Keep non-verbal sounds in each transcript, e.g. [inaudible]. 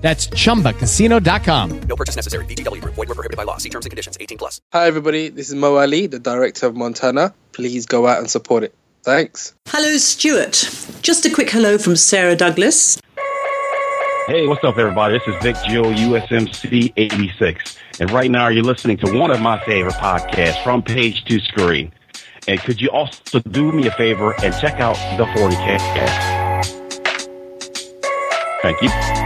That's chumbacasino.com. No purchase necessary. VGW Group. Void were prohibited by law. See terms and conditions. 18 plus. Hi, everybody. This is Mo Ali, the director of Montana. Please go out and support it. Thanks. Hello, Stuart. Just a quick hello from Sarah Douglas. Hey, what's up, everybody? This is Vic Jill, USMC 86. And right now, you're listening to one of my favorite podcasts, From Page to Screen. And could you also do me a favor and check out the 40K? Thank you.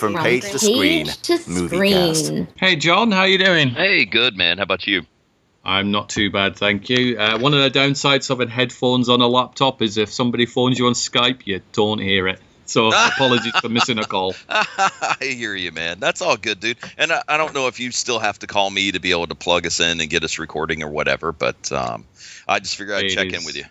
The From Page to Screen movie cast. Hey, John, how you doing? Hey, good man. How about you? I'm not too bad, thank you. Uh, one of the downsides of having headphones on a laptop is if somebody phones you on Skype, you don't hear it. So [laughs] apologies for missing a call. [laughs] I hear you, man. That's all good, dude. And I, I don't know if you still have to call me to be able to plug us in and get us recording or whatever, but um, I just figured I'd It check in with you.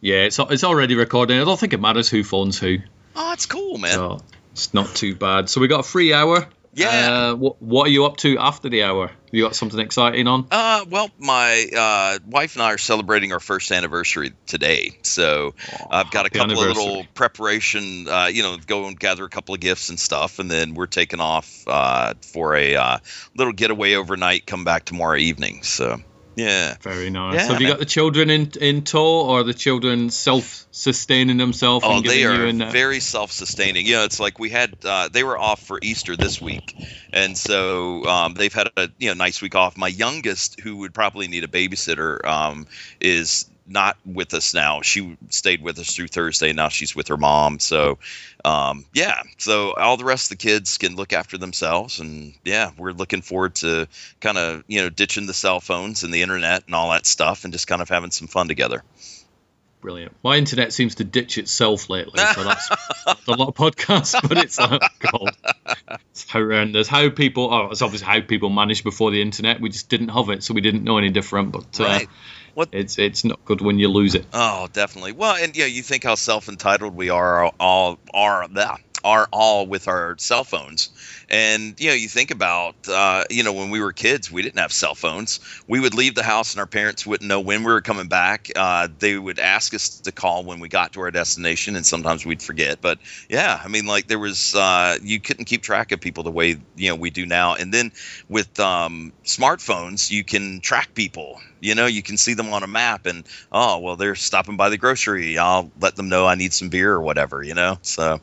Yeah, it's it's already recording. I don't think it matters who phones who. Oh, that's cool, man. So it's not too bad. So we got a free hour. Yeah. Uh, what what are you up to after the hour? You got something exciting on? Uh, well, my uh, wife and I are celebrating our first anniversary today, so I've got a couple of little preparation. Uh, you know, go and gather a couple of gifts and stuff, and then we're taking off uh, for a uh, little getaway overnight. Come back tomorrow evening. So, yeah. Very nice. Yeah, Have you got the children in in tow, or are the children self sustaining themselves Oh, they are an, uh, very self-sustaining. You know, it's like we had uh, they were off for Easter this week, and so um, they've had a you know nice week off. My youngest, who would probably need a babysitter, um, is not with us now. She stayed with us through Thursday. Now she's with her mom. So, um, yeah. So all the rest of the kids can look after themselves, and yeah, we're looking forward to kind of you know ditching the cell phones and the internet and all that stuff, and just kind of having some fun together. Brilliant. My internet seems to ditch itself lately, so that's [laughs] a lot of podcasts, but it's oh god, it's horrendous. How people? Oh, it's obviously how people managed before the internet. We just didn't have it, so we didn't know any different. But uh, Right. What- it's it's not good when you lose it. Oh, definitely. Well, and yeah, you think how self-entitled we are all are that are all with our cell phones. And you know, you think about uh, you know when we were kids, we didn't have cell phones. We would leave the house, and our parents wouldn't know when we were coming back. Uh, they would ask us to call when we got to our destination, and sometimes we'd forget. But yeah, I mean, like there was uh, you couldn't keep track of people the way you know we do now. And then with um, smartphones, you can track people. You know, you can see them on a map, and oh well, they're stopping by the grocery. I'll let them know I need some beer or whatever. You know, so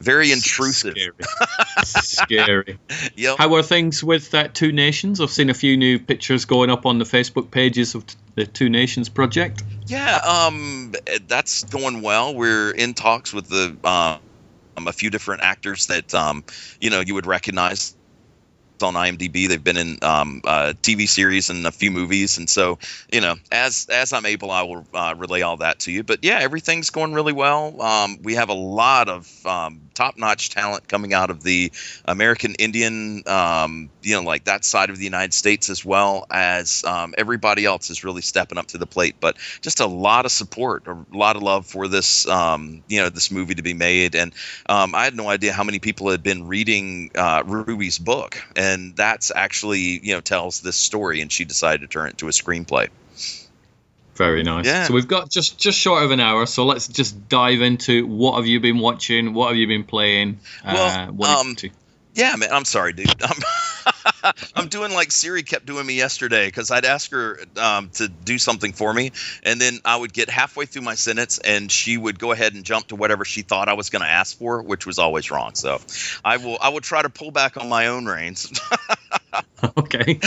very intrusive. Scary. [laughs] Scary. Yep. How are things with that Two Nations? I've seen a few new pictures going up on the Facebook pages of the Two Nations project. Yeah, um, that's going well. We're in talks with the um, a few different actors that um, you know you would recognize on IMDb. They've been in um, uh, TV series and a few movies, and so you know, as as I'm able, I will uh, relay all that to you. But yeah, everything's going really well. Um, we have a lot of um, top-notch talent coming out of the American Indian, um, you know, like that side of the United States, as well as um, everybody else is really stepping up to the plate. But just a lot of support, a lot of love for this, um, you know, this movie to be made. And um, I had no idea how many people had been reading uh, Ruby's book, and that's actually, you know, tells this story. And she decided to turn it into a screenplay. Very nice. Yeah. So we've got just just short of an hour, so let's just dive into what have you been watching, what have you been playing, uh, Well, you um, to? Yeah, man. I'm sorry, dude. [laughs] I'm, [laughs] I'm doing like Siri kept doing me yesterday because I'd ask her um, to do something for me, and then I would get halfway through my sentence, and she would go ahead and jump to whatever she thought I was going to ask for, which was always wrong. So, I will I will try to pull back on my own reins. [laughs] okay.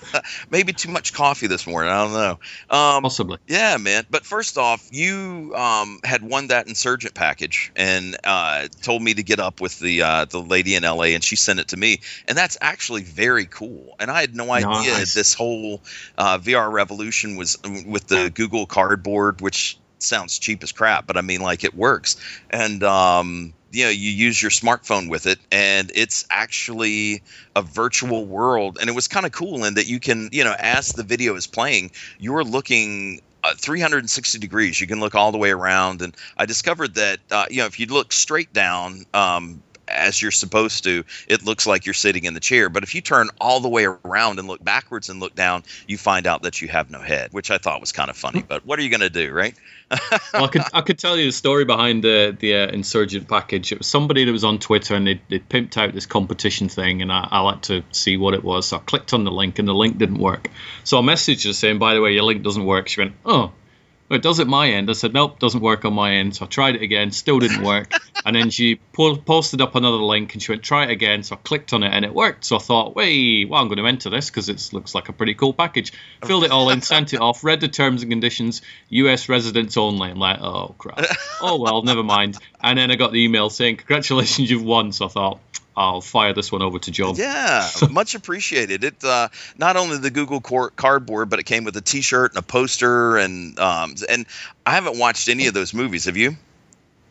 [laughs] Maybe too much coffee this morning. I don't know. Um, Possibly. Yeah, man. But first off, you um, had won that insurgent package and uh, told me to get up with the uh, the lady in LA, and she sent it to me, and that's actually very cool. And I had no idea Nice. this whole uh, VR revolution was with the Google Cardboard, which sounds cheap as crap, but I mean, like it works. And um, you know, you use your smartphone with it, and it's actually a virtual world. And it was kind of cool in that you can, you know, as the video is playing, you're looking. Uh, 360 degrees you can look all the way around and i discovered that uh, you know if you look straight down um, as you're supposed to, it looks like you're sitting in the chair. But if you turn all the way around and look backwards and look down, you find out that you have no head, which I thought was kind of funny. But what are you going to do, right? [laughs] well, I could I could tell you the story behind the the uh, insurgent package. It was somebody that was on Twitter and they they pimped out this competition thing, and I, I like to see what it was. So I clicked on the link, and the link didn't work. So I messaged her saying, "By the way, your link doesn't work." She went, "Oh." It does at my end. I said, nope, doesn't work on my end. So I tried it again, still didn't [laughs] work. and then she po- posted up another link and she went, try it again. So I clicked on it and it worked. So I thought, wait, well, I'm going to enter this because it looks like a pretty cool package. Filled it all in, sent it off, read the terms and conditions, US residents only. I'm like, oh, crap. [laughs] Oh, well, never mind. And then I got the email saying, congratulations, you've won. So I thought, I'll fire this one over to John. Yeah, much appreciated. It uh, not only the Google Cardboard, but it came with a T-shirt and a poster, and um, and I haven't watched any of those movies. Have you?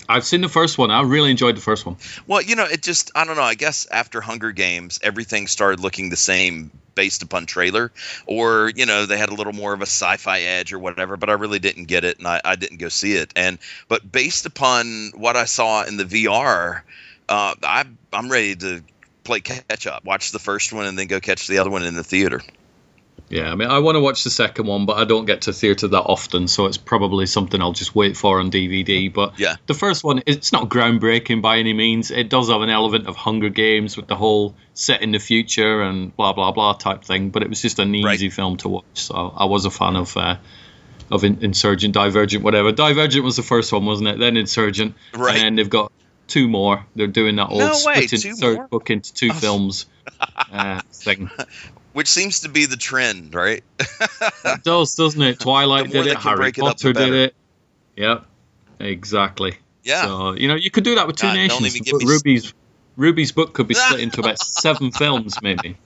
I've seen the first one. I really enjoyed the first one. Well, you know, it just I don't know. I guess after Hunger Games, everything started looking the same based upon trailer, or you know, they had a little more of a sci-fi edge or whatever. But I really didn't get it, and I, I didn't go see it. And but based upon what I saw in the VR, uh, I I'm ready to play catch up. Watch the first one and then go catch the other one in the theater. Yeah, I mean, I want to watch the second one, but I don't get to theatre that often, so it's probably something I'll just wait for on DVD. But Yeah. the first one, it's not groundbreaking by any means. It does have an element of Hunger Games with the whole set in the future and blah blah blah type thing, but it was just an easy Right. film to watch. So I was a fan of uh, of In- Insurgent, Divergent, whatever. Divergent was the first one, wasn't it? Then Insurgent, Right. and then they've got two more. They're doing that old No splitting third more? book into two [laughs] films uh, thing. [laughs] Which seems to be the trend, right? [laughs] It does, doesn't it? Twilight did it. Harry it Potter did it. Yep, exactly. Yeah. So you know, you could do that with two God, nations. even give me s- Ruby's Ruby's book could be split into about seven films, maybe.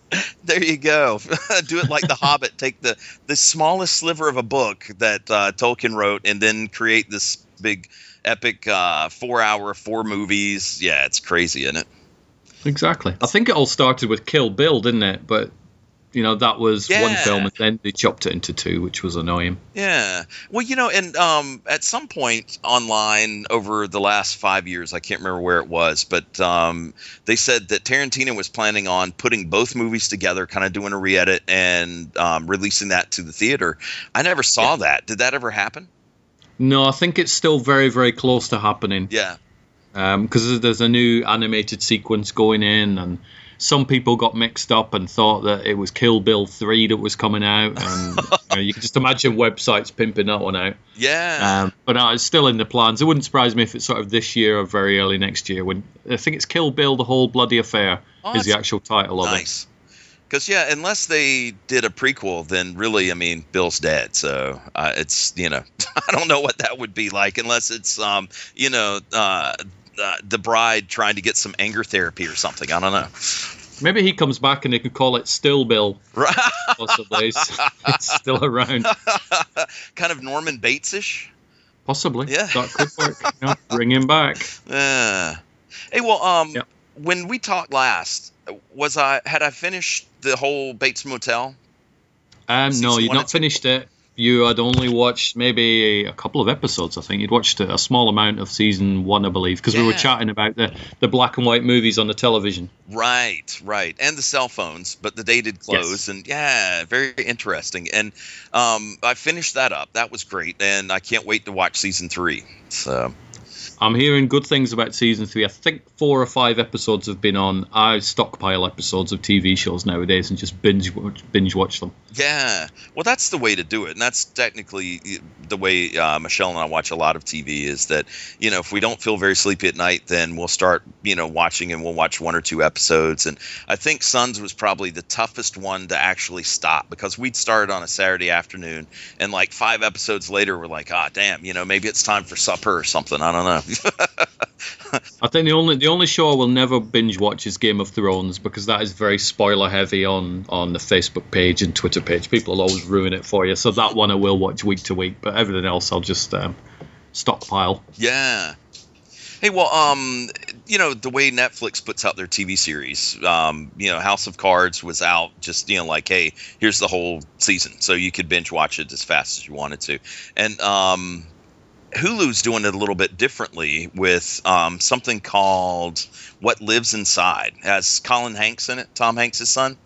There you go. Do it like The Hobbit. Take the the smallest sliver of a book that uh, Tolkien wrote, and then create this big, epic uh, four hour, four movies. Yeah, it's crazy, isn't it? Exactly. I think it all started with Kill Bill, didn't it? But you know, that was one film, and then they chopped it into two, which was annoying. Yeah. Well, you know, and um, at some point online over the last five years, I can't remember where it was, but um, they said that Tarantino was planning on putting both movies together, kind of doing a re-edit and um, releasing that to the theater. I never saw that. Did that ever happen? No, I think it's still very, very close to happening. Yeah. because there's a new animated sequence going in, and some people got mixed up and thought that it was Kill Bill three that was coming out, and you, [laughs] know, you can just imagine websites pimping that one out. Yeah. Um, but no, it's still in the plans. It wouldn't surprise me if it's sort of this year or very early next year. When I think it's Kill Bill: The Whole Bloody Affair Oh, is the actual title of it. Because yeah, unless they did a prequel, then really, I mean, Bill's dead. So uh, it's you know, [laughs] I don't know what that would be like unless it's um, you know, uh, uh, the bride trying to get some anger therapy or something. I don't know. Maybe he comes back and they could call it Still Bill, Right. [laughs] possibly. it's, it's still around, [laughs] kind of Norman Bates-ish. possibly. Yeah. that could work. You know, bring him back. Uh, hey, well, um, Yep. when we talked last, was I had I finished the whole Bates Motel? Um, no, you'd not finished it. You had only watched maybe a couple of episodes. I think you'd watched a small amount of season one, I believe, because we were chatting about the, the black and white movies on the television. Right, right, and the cell phones, but the day did close, Yes. and yeah, very interesting. And um, I finished that up. That was great, and I can't wait to watch season three. So, I'm hearing good things about season three. I think four or five episodes have been on. I stockpile episodes of TV shows nowadays and just binge binge watch them. Yeah, well, that's the way to do it, and that's technically the way uh, Michelle and I watch a lot of TV. Is that you know if we don't feel very sleepy at night, then we'll start you know watching and we'll watch one or two episodes. And I think Sons was probably the toughest one to actually stop because we'd started on a Saturday afternoon, and like five episodes later, we're like, ah, damn, you know, maybe it's time for supper or something. I don't know. [laughs] I think the only the only show I will never binge watch is Game of Thrones because that is very spoiler heavy on on the Facebook page and Twitter page. People will always ruin it for you. So that one I will watch week to week, but everything else I'll just um, stockpile. Yeah. Hey, well, um, you know the way Netflix puts out their TV series, um, you know, House of Cards was out just you know like, hey, here's the whole season, so you could binge watch it as fast as you wanted to, and um, Hulu's doing it a little bit differently with um, something called What Lives Inside. It has Colin Hanks in it, Tom Hanks' son.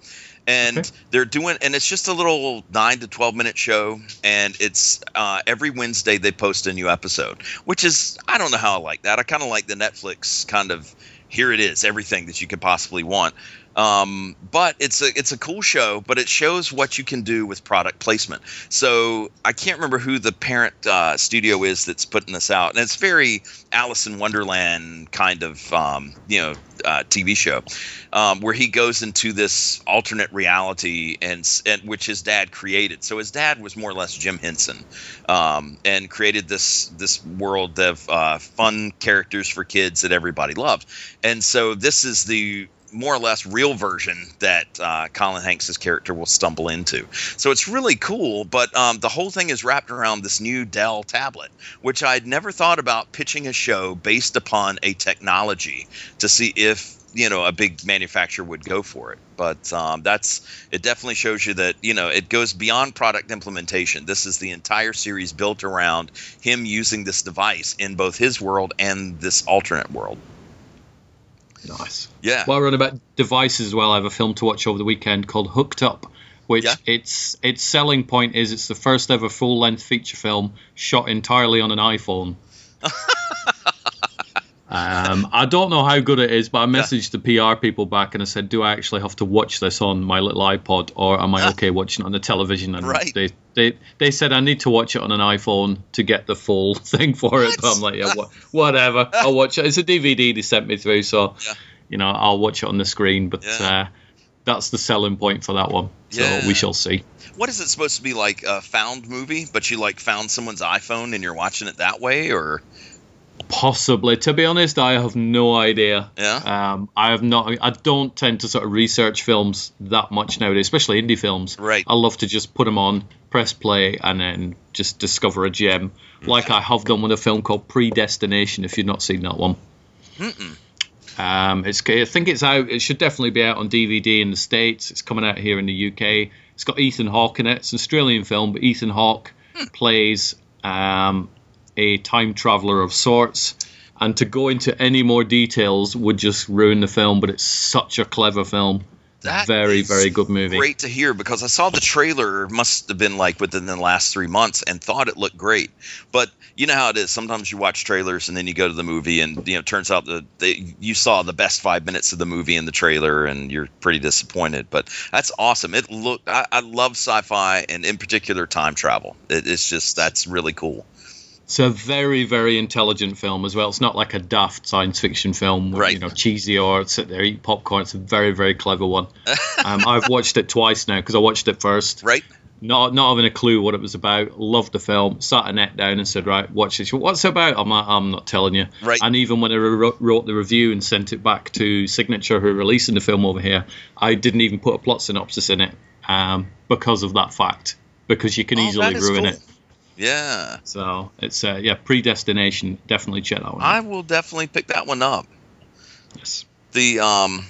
And okay. they're doing, and it's just a little nine to 12 minute show. And it's uh, every Wednesday they post a new episode, which is, I don't know how I like that. I kind of like the Netflix kind of here it is, everything that you could possibly want. Um, but it's a it's a cool show, but it shows what you can do with product placement. So I can't remember who the parent uh, studio is that's putting this out, and it's very Alice in Wonderland kind of um, you know uh, TV show, um, where he goes into this alternate reality and, and which his dad created. So his dad was more or less Jim Henson, um, and created this this world of uh, fun characters for kids that everybody loved. And so this is the more or less real version that uh, Colin Hanks's character will stumble into. So it's really cool, but um, the whole thing is wrapped around this new Dell tablet, which I'd never thought about pitching a show based upon a technology to see if you know a big manufacturer would go for it. But um, that's it definitely shows you that you know it goes beyond product implementation. This is the entire series built around him using this device in both his world and this alternate world Nice. Yeah. While we're on about devices as well, I have a film to watch over the weekend called Hooked Up, which yeah. its its selling point is it's the first ever full length feature film shot entirely on an iPhone. [laughs] Um, I don't know how good it is, but I messaged the PR people back and I said, "Do I actually have to watch this on my little iPod, or am I okay watching it on the television?" And right. they, they they said I need to watch it on an iPhone to get the full [laughs] thing for what? it. But I'm like, yeah, whatever. I'll watch it. It's a DVD they sent me through, so yeah. you know I'll watch it on the screen. But yeah. uh, that's the selling point for that one. So yeah. we shall see. What is it supposed to be like a found movie, but you like found someone's iPhone and you're watching it that way, or? Possibly. To be honest, I have no idea. Yeah. Um, I have not. I don't tend to sort of research films that much nowadays, especially indie films. Right. I love to just put them on, press play, and then just discover a gem, like I have done with a film called Predestination. If you've not seen that one. Mm-mm. Um, it's. I think it's out. It should definitely be out on DVD in the states. It's coming out here in the UK. It's got Ethan Hawke in it. It's an Australian film, but Ethan Hawke hmm. plays um, a time traveler of sorts. And to go into any more details would just ruin the film, but it's such a clever film. That very very good movie. Great to hear because I saw the trailer must have been like within the last three months and thought it looked great. But you know how it is. Sometimes you watch trailers and then you go to the movie and you know turns out that you saw the best five minutes of the movie in the trailer and you're pretty disappointed. But that's awesome. It look I, I love sci-fi and in particular time travel. It, it's just that's really cool. It's a very, very intelligent film as well. It's not like a daft science fiction film, where, right. you know, cheesy or sit there eat popcorn. It's a very, very clever one. [laughs] um, I've watched it twice now because I watched it first. Right. Not not having a clue what it was about. Loved the film. Sat Annette down and said, "Right, watch this. What's it about?" I'm I'm not telling you. Right. And even when I wrote the review and sent it back to Signature, who are releasing the film over here, I didn't even put a plot synopsis in it um, because of that fact. Because you can oh, easily ruin cool. it. Yeah. So it's uh, yeah, predestination. Definitely check that one. Out. I will definitely pick that one up. Yes. The um,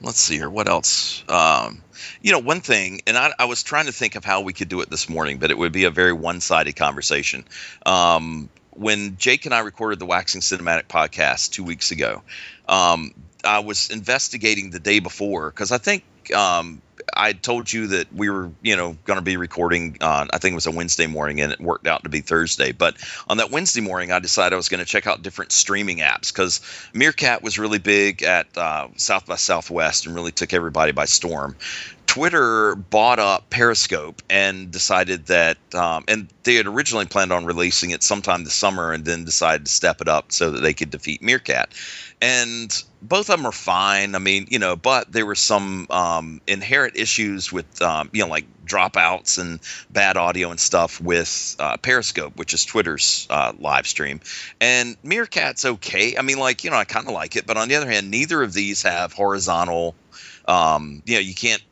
let's see here. What else? Um, you know, one thing, and I, I was trying to think of how we could do it this morning, but it would be a very one-sided conversation. Um, when Jake and I recorded the Waxing Cinematic podcast two weeks ago, um, I was investigating the day before because I think um, I told you that we were, you know, going to be recording on, I think it was a Wednesday morning, and it worked out to be Thursday. But on that Wednesday morning, I decided I was going to check out different streaming apps because Meerkat was really big at uh, South by Southwest and really took everybody by storm. Twitter bought up Periscope and decided that, um, and they had originally planned on releasing it sometime this summer and then decided to step it up so that they could defeat Meerkat. And both of them are fine. I mean, you know, but there were some um, inherent issues with, um, you know, like dropouts and bad audio and stuff with uh, Periscope, which is Twitter's uh, live stream. And Meerkat's okay. I mean, like, you know, I kind of like it. But on the other hand, neither of these have horizontal um, you know, you can't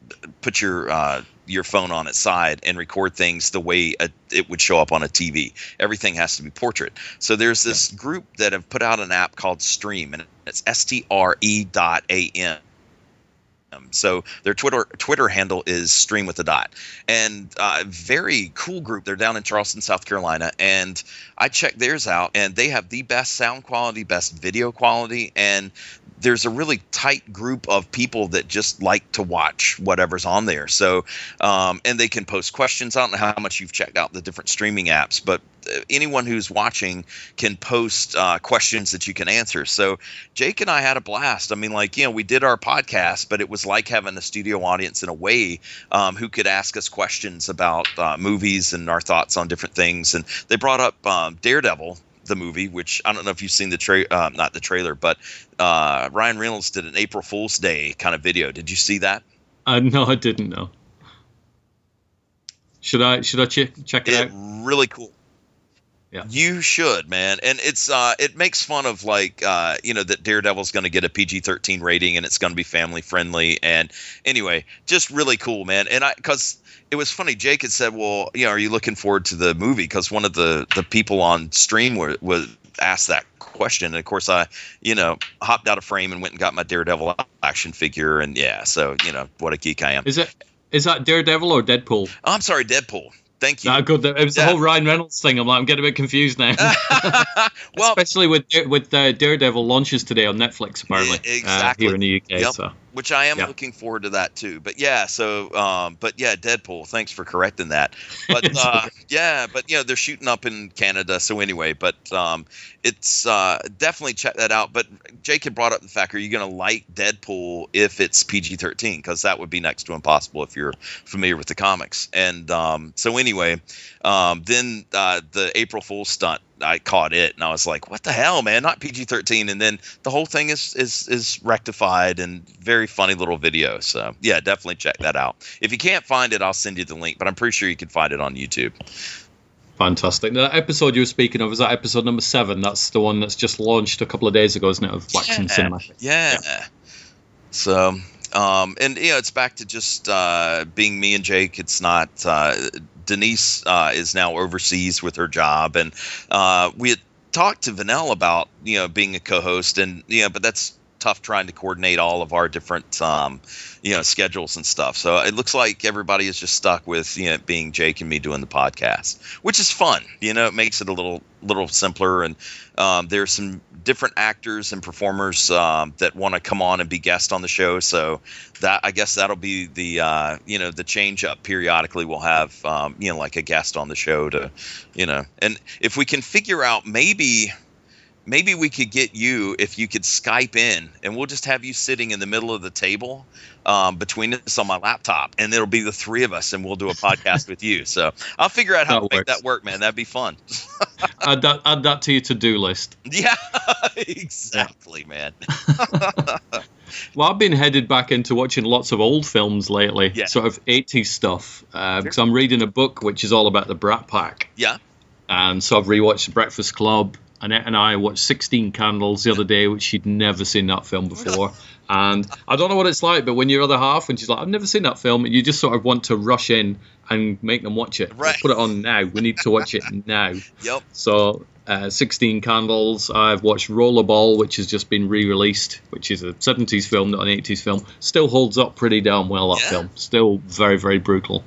put your uh, your phone on its side and record things the way a, it would show up on a TV. Everything has to be portrait. So there's this group that have put out an app called Stream, and it's S T R E dot A M. So their Twitter Twitter handle is Stream with a dot, and uh, very cool group. They're down in Charleston, South Carolina, and I checked theirs out, and they have the best sound quality, best video quality, and there's a really tight group of people that just like to watch whatever's on there. So, um, and they can post questions. I don't know how much you've checked out the different streaming apps, but uh, anyone who's watching can post uh, questions that you can answer. So, Jake and I had a blast. I mean, like, you know, we did our podcast, but it was like having a studio audience in a way um, who could ask us questions about uh, movies and our thoughts on different things. And they brought up um, Daredevil, the movie, which I don't know if you've seen the tra- uh, not the trailer, but uh, Ryan Reynolds did an April Fool's Day kind of video. Did you see that? Uh, no, I didn't know. Should I should I check check it, it out? Really cool. Yeah. You should, man. And it's uh it makes fun of like uh you know that Daredevil's going to get a PG-13 rating and it's going to be family friendly and anyway, just really cool, man. And I cuz it was funny. Jake had said, "Well, you know, are you looking forward to the movie?" Because one of the the people on stream were, was asked that question, and of course, I, you know, hopped out of frame and went and got my Daredevil action figure, and yeah, so you know, what a geek I am. Is it is that Daredevil or Deadpool? Oh, I'm sorry, Deadpool. Thank you. No, good. It was yeah. the whole Ryan Reynolds thing. I'm like, I'm getting a bit confused now. [laughs] [laughs] well, especially with with uh, Daredevil launches today on Netflix, apparently. Exactly. Uh, here in the UK. Yep. So which I am yeah. looking forward to that too. But yeah, so um, but yeah, Deadpool. Thanks for correcting that. But [laughs] uh, yeah, but you know they're shooting up in Canada. So anyway, but um, it's uh, definitely check that out. But Jake had brought up the fact: Are you going to like Deadpool if it's PG thirteen? Because that would be next to impossible if you're familiar with the comics. And um, so anyway, um, then uh, the April Fool's stunt I caught it and I was like, "What the hell, man? Not PG-13." And then the whole thing is is is rectified and very funny little video. So yeah, definitely check that out. If you can't find it, I'll send you the link. But I'm pretty sure you can find it on YouTube. Fantastic. Now, that episode you were speaking of is that episode number seven. That's the one that's just launched a couple of days ago, isn't it? Of Waxing yeah. Cinema. Yeah. yeah. So um, and you know, it's back to just uh, being me and Jake. It's not uh, Denise uh, is now overseas with her job, and uh, we had talked to Vanell about you know being a co-host, and you know, but that's tough trying to coordinate all of our different um, you know schedules and stuff. So it looks like everybody is just stuck with you know being Jake and me doing the podcast, which is fun. You know, it makes it a little little simpler, and um, there's some different actors and performers um, that want to come on and be guests on the show. So that I guess that'll be the uh, you know the change up periodically. We'll have um, you know like a guest on the show to you know, and if we can figure out maybe maybe we could get you if you could Skype in, and we'll just have you sitting in the middle of the table um, between us on my laptop, and it'll be the three of us, and we'll do a podcast with you. So I'll figure out how that to make that work, man. That'd be fun. [laughs] add that add that to your to do list. Yeah, [laughs] exactly, man. [laughs] well, I've been headed back into watching lots of old films lately, yeah. sort of 80s stuff, uh, because I'm reading a book which is all about the Brat Pack. Yeah. And so I've rewatched Breakfast Club, Annette and I watched 16 Candles the other day, which she'd never seen that film before. [laughs] And I don't know what it's like, but when your other half, when she's like, I've never seen that film, you just sort of want to rush in and make them watch it. Right. Put it on now. We need to watch it now. [laughs] Yep. So, uh, 16 Candles. I've watched Rollerball, which has just been re released, which is a 70s film, not an 80s film. Still holds up pretty damn well, that Yeah. film. Still very, very brutal.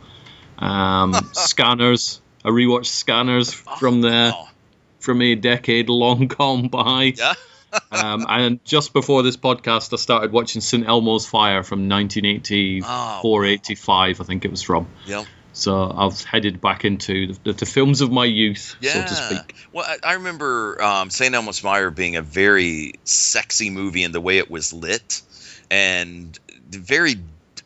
Um, [laughs] Scanners. I rewatched Scanners from there. Oh, from a decade long [laughs] gone by. yeah. [laughs] um, and just before this podcast, I started watching St. Elmo's Fire from 1984, Oh. 85, I think it was from. Yep. So I've headed back into the, the films of my youth, Yeah. so to speak. Well, I, I remember um, St. Elmo's Fire being a very sexy movie in the way it was lit, and very,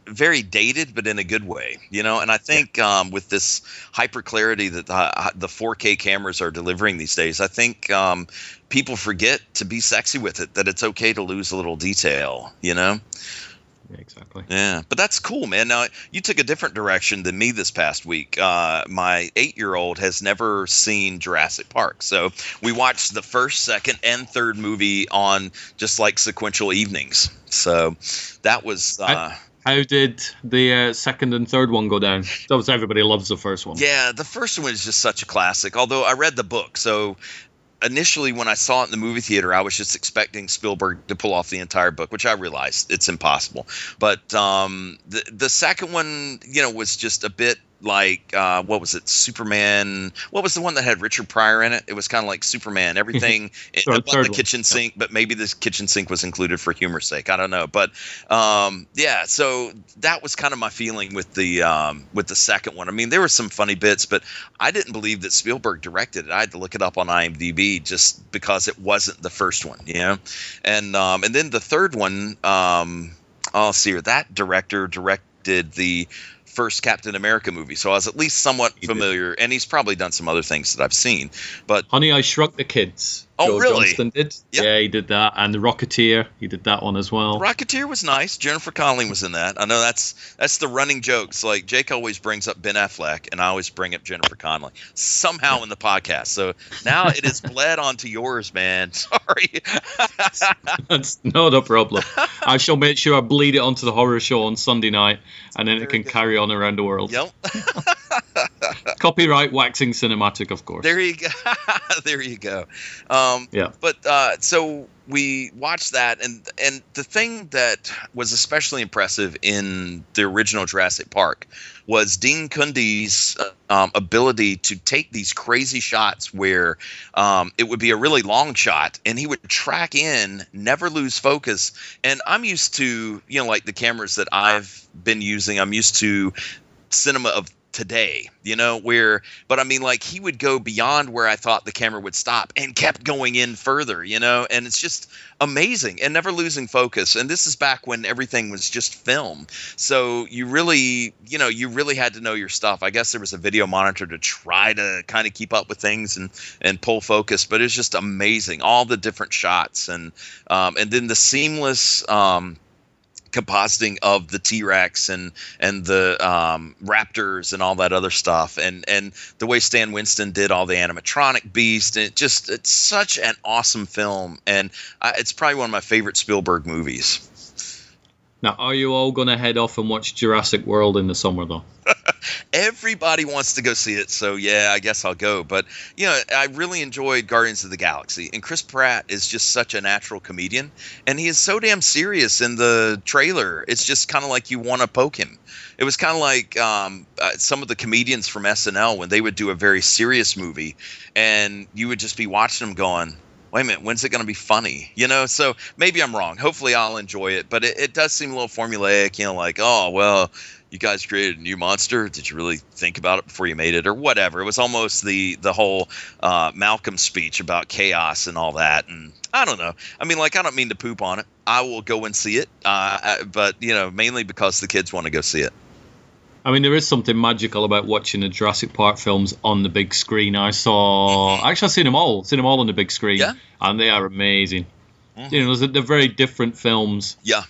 very dated, but in a good way, you know. And I think um, with this hyper clarity that the, the 4K cameras are delivering these days, I think um, people forget to be sexy with it. That it's okay to lose a little detail, you know. Yeah, exactly. Yeah, but that's cool, man. Now you took a different direction than me this past week. Uh, my eight-year-old has never seen Jurassic Park, so we watched the first, second, and third movie on just like sequential evenings. So that was. Uh, How did the uh, second and third one go down? Was everybody loves the first one. Yeah, the first one is just such a classic. Although I read the book, so initially when I saw it in the movie theater, I was just expecting Spielberg to pull off the entire book, which I realized it's impossible. But um, the the second one, you know, was just a bit like uh, what was it, Superman? What was the one that had Richard Pryor in it? It was kind of like Superman. [laughs] Everything it, Third- it wasn't the one. kitchen sink, but maybe this kitchen sink was included for humor's sake. I don't know, but um, yeah. So that was kind of my feeling with the um, with the second one. I mean, there were some funny bits, but I didn't believe that Spielberg directed it. I had to look it up on IMDb just because it wasn't the first one, you know. And um, and then the third one, um, I'll see here. That director directed the first Captain America movie, so I was at least somewhat familiar. And he's probably done some other things that I've seen, but Honey, I Shrunk the Kids. Oh, Joe really? Johnston did. Yep. Yeah, he did that, and the Rocketeer, he did that one as well. Rocketeer was nice. Jennifer Connelly was in that. I know that's that's the running jokes. Like Jake always brings up Ben Affleck, and I always bring up Jennifer Connelly somehow in the podcast. So now it is bled onto yours, man. [laughs] Sorry. [laughs] That's not a problem. I shall make sure I bleed it onto the horror show on Sunday night, and then it can good. carry on around the world. yep. [laughs] [laughs] Copyright waxing cinematic, of course. There you go. [laughs] there you go. Um, Yeah. But uh, so we watched that, and and the thing that was especially impressive in the original Jurassic Park was Dean Cundey's um, ability to take these crazy shots where um, it would be a really long shot, and he would track in, never lose focus. And I'm used to, you know, like the cameras that I've been using. I'm used to cinema of today, you know, where, but I mean, like he would go beyond where I thought the camera would stop and kept going in further, you know, and it's just amazing and never losing focus. And this is back when everything was just film. So you really, you know, you really had to know your stuff. I guess there was a video monitor to try to kind of keep up with things and, and pull focus, but it's just amazing. All the different shots and, um, and then the seamless, um, compositing of the T-Rex and and the um, Raptors and all that other stuff and and the way Stan Winston did all the animatronic beast and it just it's such an awesome film and I, it's probably one of my favorite Spielberg movies. Now, are you all going to head off and watch Jurassic World in the summer, though? [laughs] [laughs] Everybody wants to go see it, so yeah, I guess I'll go. But you know, I really enjoyed Guardians of the Galaxy, and Chris Pratt is just such a natural comedian, and he is so damn serious in the trailer. It's just kind of like you want to poke him. It was kind of like um, uh, some of the comedians from SNL when they would do a very serious movie, and you would just be watching them going. Wait a minute, when's it going to be funny? You know, so maybe I'm wrong. Hopefully, I'll enjoy it, but it, it does seem a little formulaic. You know, like, oh well, you guys created a new monster. Did you really think about it before you made it, or whatever? It was almost the the whole uh, Malcolm speech about chaos and all that. And I don't know. I mean, like, I don't mean to poop on it. I will go and see it, uh, I- but you know, mainly because the kids want to go see it. I mean, there is something magical about watching the Jurassic Park films on the big screen. I saw, actually, I've seen them all, seen them all on the big screen, Yeah. and they are amazing. You know, they're very different films Yeah,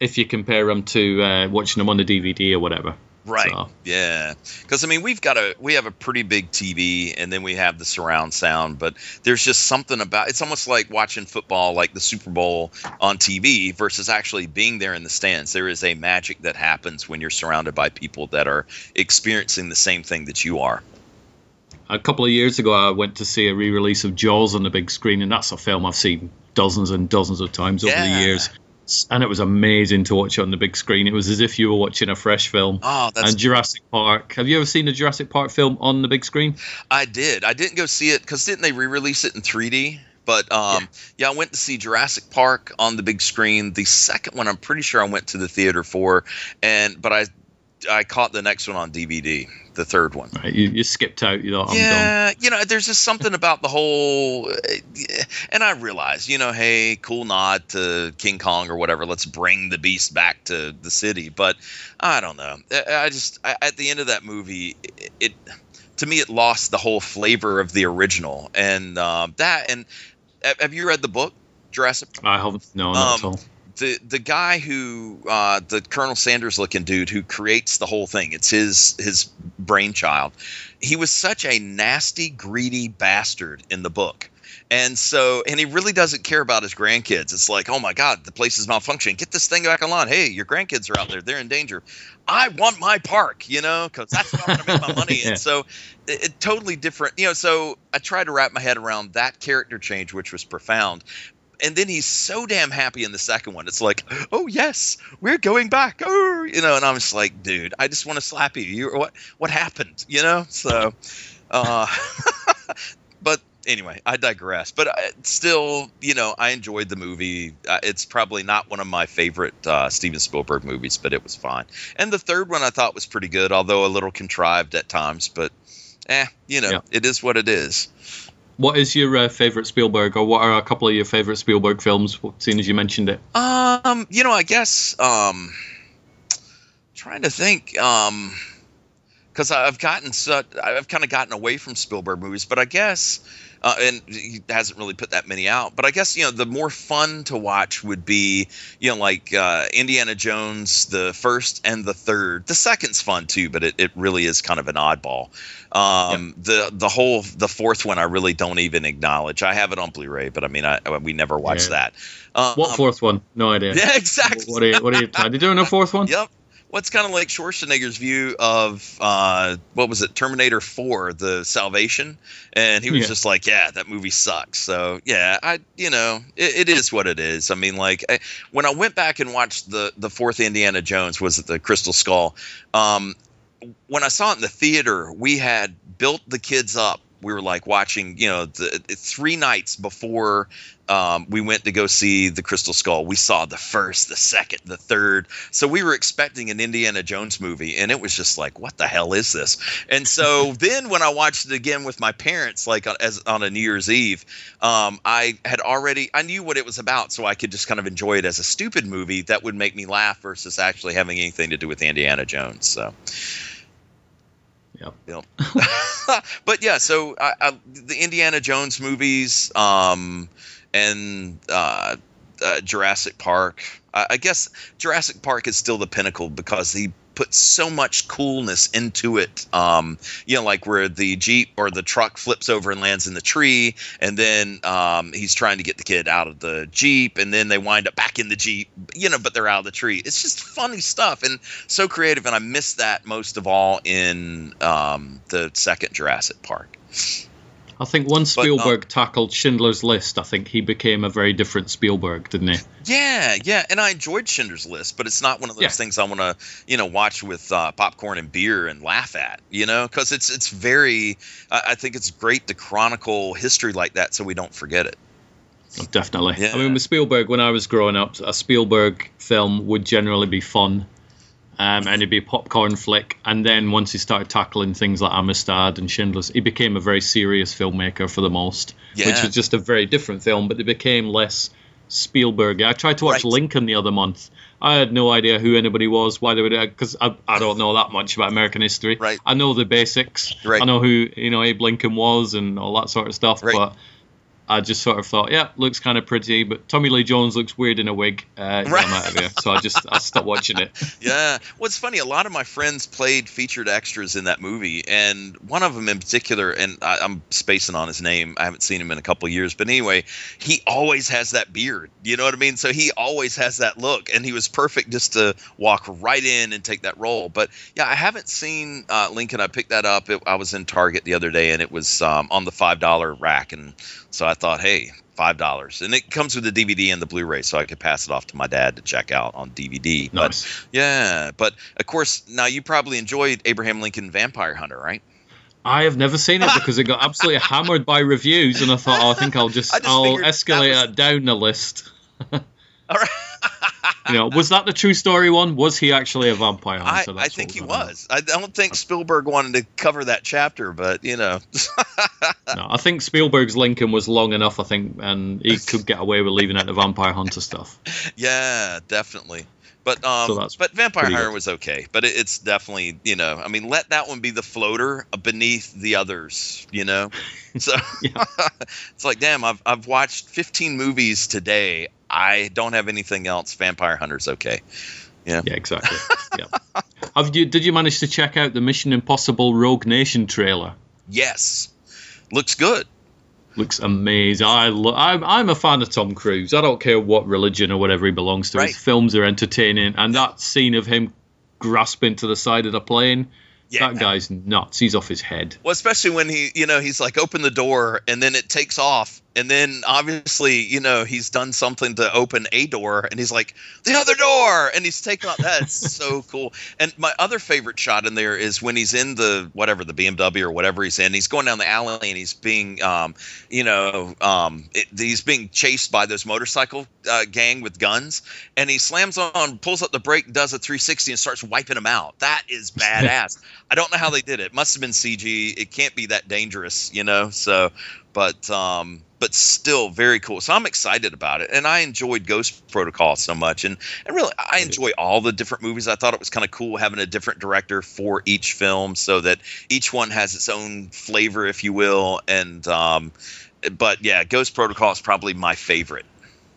if you compare them to uh, watching them on the DVD or whatever. right. So- Yeah, because I mean, we've got a we have a pretty big TV, and then we have the surround sound. But there's just something about it's almost like watching football, like the Super Bowl on TV, versus actually being there in the stands. There is a magic that happens when you're surrounded by people that are experiencing the same thing that you are. A couple of years ago, I went to see a re-release of Jaws on the big screen, and that's a film I've seen dozens and dozens of times over the years. And it was amazing to watch it on the big screen. It was as if you were watching a fresh film. Oh, that's and Jurassic Park. Have you ever seen a Jurassic Park film on the big screen? I did. I didn't go see it because didn't they re-release it in 3D But um, yeah. yeah, I went to see Jurassic Park on the big screen. The second one, I'm pretty sure I went to the theater for, and but I I caught the next one on DVD, the third one. Right, you, you skipped out. You know, I'm yeah, done. you know, there's just something about the whole, and I realized, you know, hey, cool nod to King Kong or whatever. Let's bring the beast back to the city. But I don't know. I just I, at the end of that movie, it, it to me it lost the whole flavor of the original, and uh, that. And have you read the book Jurassic? I haven't. No, not um, at all the the guy who uh, the Colonel Sanders looking dude who creates the whole thing. It's his his brainchild. He was such a nasty, greedy bastard in the book. And so, and he really doesn't care about his grandkids. It's like, oh my God, the place is malfunctioning. Get this thing back online. Hey, your grandkids are out there. They're in danger. I want my park, you know, because that's where I'm going to make my money. yeah. [laughs] And so, it, it, totally different, you know. So I tried to wrap my head around that character change, which was profound and then he's so damn happy in the second one. It's like, oh yes, we're going back. Oh, you know, and I'm just like, dude, I just want to slap you. You what? What happened? You know? So, [laughs] uh, [laughs] but anyway, I digress. But I, still, you know, I enjoyed the movie. Uh, it's probably not one of my favorite uh, Steven Spielberg movies, but it was fine. And the third one I thought was pretty good, although a little contrived at times. But, eh, you know, yeah. it is what it is. What is your uh, favorite Spielberg, or what are a couple of your favorite Spielberg films? Seeing as you mentioned it, um, you know, I guess um, trying to think, um, because I've gotten such, I've kind of gotten away from Spielberg movies, but I guess uh, and he hasn't really put that many out. But I guess you know the more fun to watch would be you know like uh, Indiana Jones, the first and the third. The second's fun too, but it, it really is kind of an oddball. Um, yep. The the whole the fourth one I really don't even acknowledge. I have it on Blu-ray, but I mean I, we never watched yeah. that. Um, what fourth one? No idea. [laughs] Yeah, exactly. What are you? What are you? You doing a fourth one? [laughs] Yep what's kind of like Schwarzenegger's view of uh, what was it, Terminator Four, the Salvation, and he was yeah. just like, yeah, that movie sucks. So yeah, I you know it, it is what it is. I mean, like I, when I went back and watched the the fourth Indiana Jones, was it the Crystal Skull? Um, when I saw it in the theater, we had built the kids up we were like watching, you know, the, three nights before um, we went to go see the Crystal Skull. We saw the first, the second, the third. So we were expecting an Indiana Jones movie, and it was just like, what the hell is this? And so [laughs] then when I watched it again with my parents, like as on a New Year's Eve, um, I had already I knew what it was about, so I could just kind of enjoy it as a stupid movie that would make me laugh versus actually having anything to do with Indiana Jones. So. Yep. yep. [laughs] but yeah, so I, I, the Indiana Jones movies um, and uh, uh, Jurassic Park. I, guess Jurassic Park is still the pinnacle because he put so much coolness into it. Um, you know, like where the jeep or the truck flips over and lands in the tree, and then um, he's trying to get the kid out of the jeep, and then they wind up back in the jeep. You know, but they're out of the tree. It's just funny stuff and so creative, and I miss that most of all in um, the second Jurassic Park. I think once Spielberg but, um, tackled Schindler's List, I think he became a very different Spielberg, didn't he? Yeah, yeah, and I enjoyed Schindler's List, but it's not one of those yeah. things I want to, you know, watch with uh, popcorn and beer and laugh at, you know, because it's it's very. I, I think it's great to chronicle history like that so we don't forget it. Definitely. Yeah. I mean, with Spielberg, when I was growing up, a Spielberg film would generally be fun um, and it'd be a popcorn flick. And then once he started tackling things like Amistad and Schindler's, he became a very serious filmmaker for the most, yeah. which was just a very different film. But it became less Spielberg. I tried to watch right. Lincoln the other month. I had no idea who anybody was, why they were there, because I, I don't know that much about American history. Right. I know the basics. Right. I know who you know Abe Lincoln was and all that sort of stuff. Right. But I just sort of thought, yeah, looks kind of pretty, but Tommy Lee Jones looks weird in a wig. Uh, right. I'm out of here. So I just I stopped watching it. [laughs] yeah. Well, it's funny. A lot of my friends played featured extras in that movie, and one of them in particular, and I, am spacing on his name. I haven't seen him in a couple years, but anyway, he always has that beard. You know what I mean? So he always has that look, and he was perfect just to walk right in and take that role. But yeah, I haven't seen uh, Lincoln. I picked that up. It, I was in Target the other day, and it was um, on the five dollar rack, and so I thought, hey, five dollars, and it comes with the DVD and the Blu-ray, so I could pass it off to my dad to check out on DVD. Nice. But yeah, but of course, now you probably enjoyed Abraham Lincoln Vampire Hunter, right? I have never seen it because it got absolutely [laughs] hammered by reviews, and I thought, oh, I think I'll just, just I'll escalate was- it down the list. [laughs] All right. [laughs] You know, was that the true story one? Was he actually a vampire I, hunter? I That's think he was. I don't think Spielberg wanted to cover that chapter, but you know, know. [laughs] No, I think Spielberg's Lincoln was long enough. I think, and he could get away with leaving out the vampire hunter stuff. [laughs] yeah, definitely. But um, So but Vampire Hunter was okay. But it, it's definitely you know, I mean, let that one be the floater beneath the others. You know, [laughs] so it's like, damn, I've I've watched 15 movies today. I don't have anything else. Vampire Hunter's okay. Yeah, exactly. [laughs] yeah. Have you? Did you manage to check out the Mission Impossible Rogue Nation trailer? Yes, looks good. Looks amazing. I lo- I'm, I'm a fan of Tom Cruise. I don't care what religion or whatever he belongs to. Right. His films are entertaining, and that scene of him grasping to the side of the plane, Yeah. that guy's nuts. He's off his head. Well, especially when he, you know, he's like, open the door, and then it takes off, and then obviously, you know, he's done something to open a door, and he's like, the other door, and he's taken off. That's so [laughs] cool. And my other favorite shot in there is when he's in the whatever the BMW or whatever he's in. He's going down the alley, and he's being, um, you know, um, it, he's being chased by this motorcycle uh, gang with guns, and he slams on, pulls up the brake, does a 360, and starts wiping them out. That is [laughs] badass. I don't know how they did it. Must have been CG. It can't be that dangerous, you know. So, but um, but still very cool. So I'm excited about it, and I enjoyed Ghost Protocol so much, and and really I enjoy all the different movies. I thought it was kind of cool having a different director for each film, so that each one has its own flavor, if you will. And um, but yeah, Ghost Protocol is probably my favorite.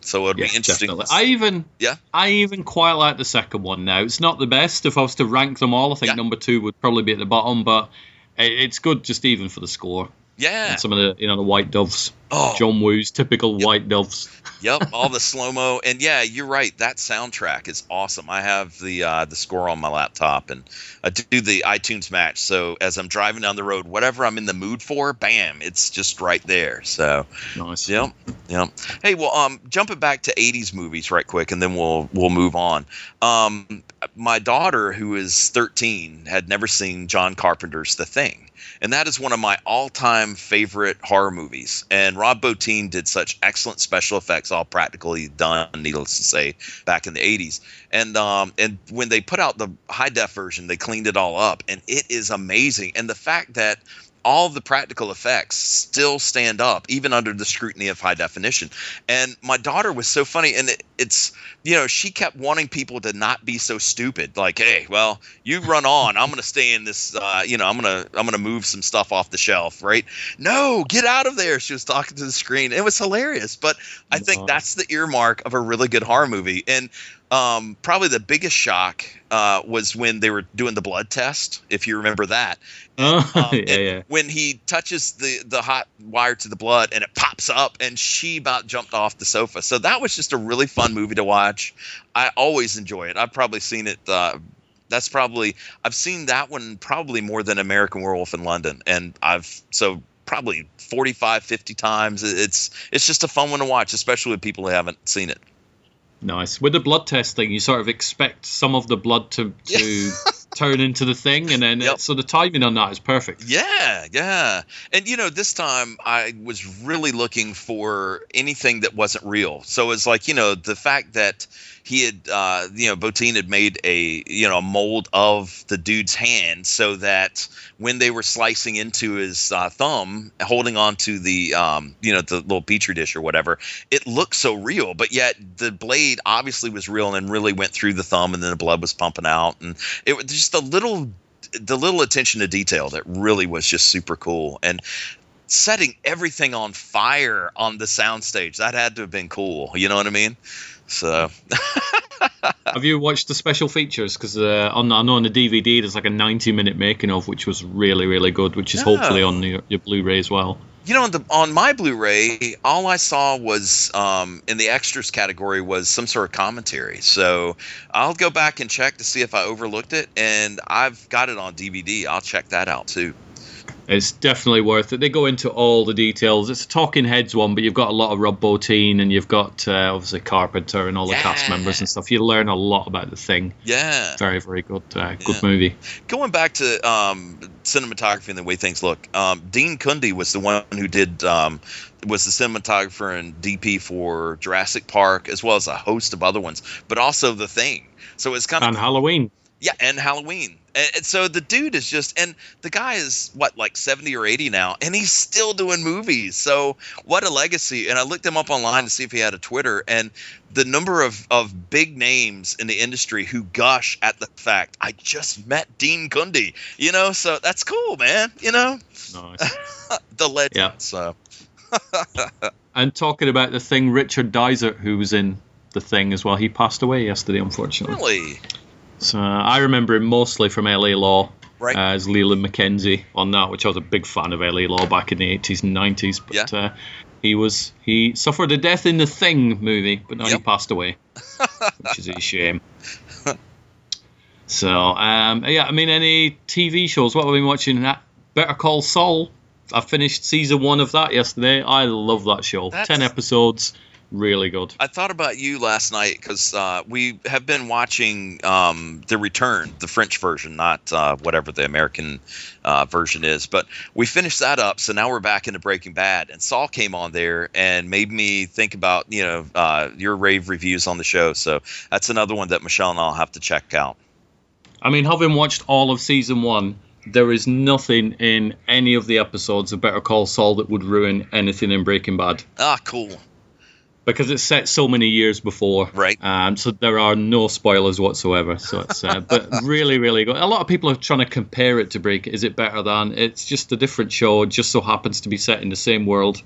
So it'd Yeah, be interesting. definitely. I even Yeah. I even quite like the second one now. It's not the best. If I was to rank them all, I think Yeah. number two would probably be at the bottom, but it's good just even for the score. Yeah. And some of the you know the white doves, Oh. John Woo's typical white doves. [laughs] Yep, all the [laughs] slow mo, and yeah, you're right. That soundtrack is awesome. I have the uh, the score on my laptop, and I do the iTunes match. So as I'm driving down the road, whatever I'm in the mood for, bam, it's just right there. So Nice. Yep. Yep. Hey, well, um, jumping back to '80s movies right quick, and then we'll we'll move on. Um, my daughter, who is 13, had never seen John Carpenter's The Thing, and that is one of my all-time favorite horror movies. And Rob Bottin did such excellent special effects, all practically done, needless to say, back in the '80s. And um, and when they put out the high def version, they cleaned it all up, and it is amazing. And the fact that all the practical effects still stand up even under the scrutiny of high definition. And my daughter was so funny and it, it's you know she kept wanting people to not be so stupid. Like hey well you run on. I'm gonna stay in this uh, you know i'm gonna i'm gonna move some stuff off the shelf right? No get out of there. She was talking to the screen. It was hilarious. But i think that's the earmark of a really good horror movie. And um, probably the biggest shock uh, was when they were doing the blood test if you remember that Oh, [laughs] um, yeah, yeah. When he touches the the hot wire to the blood and it pops up, and she about jumped off the sofa. So that was just a really fun movie to watch. I always enjoy it. I've probably seen it. Uh, that's probably I've seen that one probably more than American Werewolf in London, and I've so probably 45 50 times it's it's just a fun one to watch especially with people who haven't seen it Nice. With the blood testing, you sort of expect some of the blood to, to [laughs] turn into the thing, and then Yep. it, so the timing on that is perfect. Yeah, yeah. And you know, this time I was really looking for anything that wasn't real. So it's like, you know, the fact that he had uh you know, Bottin had made a you know, a mold of the dude's hand so that when they were slicing into his uh, thumb, holding on to the um, you know, the little petri dish or whatever, it looked so real, but yet the blade obviously was real and really went through the thumb and then the blood was pumping out and it was just a little the little attention to detail that really was just super cool and setting everything on fire on the soundstage that had to have been cool you know what i mean so [laughs] Have you watched the special features? Because uh, on I know on the DVD there's like a 90 minute making of, which was really really good, which is No. hopefully on your, your Blu-ray as well. You know on, the, on my blu-ray all i saw was um, in the extras category was some sort of commentary. So i'll go back and check to see if i overlooked it and i've got it on dvd i'll check that out too It's definitely worth it. They go into all the details. It's a Talking Heads one, but you've got a lot of Rob Bottin and you've got uh, obviously Carpenter and all the cast members and stuff. You learn a lot about the thing. Yeah. Very, very good, uh, good Yeah. movie. Going back to um, cinematography and the way things look, um, Dean Cundey was the one who did um, was the cinematographer and DP for Jurassic Park, as well as a host of other ones, but also The Thing. So it's kind of And Halloween. Yeah, and Halloween. And, so the dude is just, and the guy is what, like 70 or 80 now, and he's still doing movies. So what a legacy. And I looked him up online to see if he had a Twitter, and the number of, of big names in the industry who gush at the fact, I just met Dean Cundey, you know? So that's cool, man, you know? Nice. [laughs] the legend. Yeah. So [laughs] and talking about the thing, Richard Dysart, who was in the thing as well, he passed away yesterday, unfortunately. really, So uh, I remember him mostly from LA Law Right. uh, as Leland McKenzie on that, which I was a big fan of LA Law back in the 80s and 90s. But uh, he was he suffered a death in the Thing movie, but now he passed away, [laughs] which is a shame. So um, yeah, I mean, any TV shows? What have we been watching? That Better Call Saul. I finished season one of that yesterday. I love that show. That's- Ten episodes, really good. I thought about you last night because uh, we have been watching um, The Return, the French version, not uh, whatever the American uh, version is. But we finished that up, so now we're back into Breaking Bad. And Saul came on there and made me think about you know uh, your rave reviews on the show. So that's another one that Michelle and I'll have to check out. I mean, having watched all of season one, there is nothing in any of the episodes of Better Call Saul that would ruin anything in Breaking Bad Ah, cool. Because it's set so many years before. Right. Um, so there are no spoilers whatsoever. So it's uh, [laughs] but really, really good. A lot of people are trying to compare it to Break. Is it better than? It's just a different show. It just so happens to be set in the same world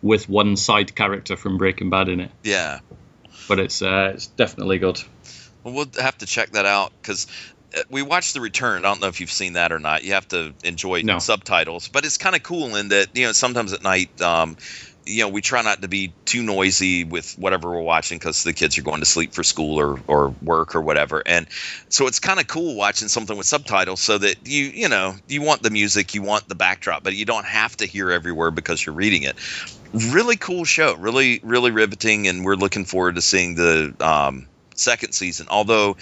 with one side character from Breaking Bad in it. Yeah. But it's uh, it's definitely good. Well, we'll have to check that out because we watched The Return. I don't know if you've seen that or not. You have to enjoy No. subtitles, but it's kind of cool in that you know sometimes at night, um, you know, we try not to be too noisy with whatever we're watching because the kids are going to sleep for school or or work or whatever, and so it's kind of cool watching something with subtitles so that you you know you want the music, you want the backdrop, but you don't have to hear every word because you're reading it. Really cool show, really really riveting, and we're looking forward to seeing the um, second season. Although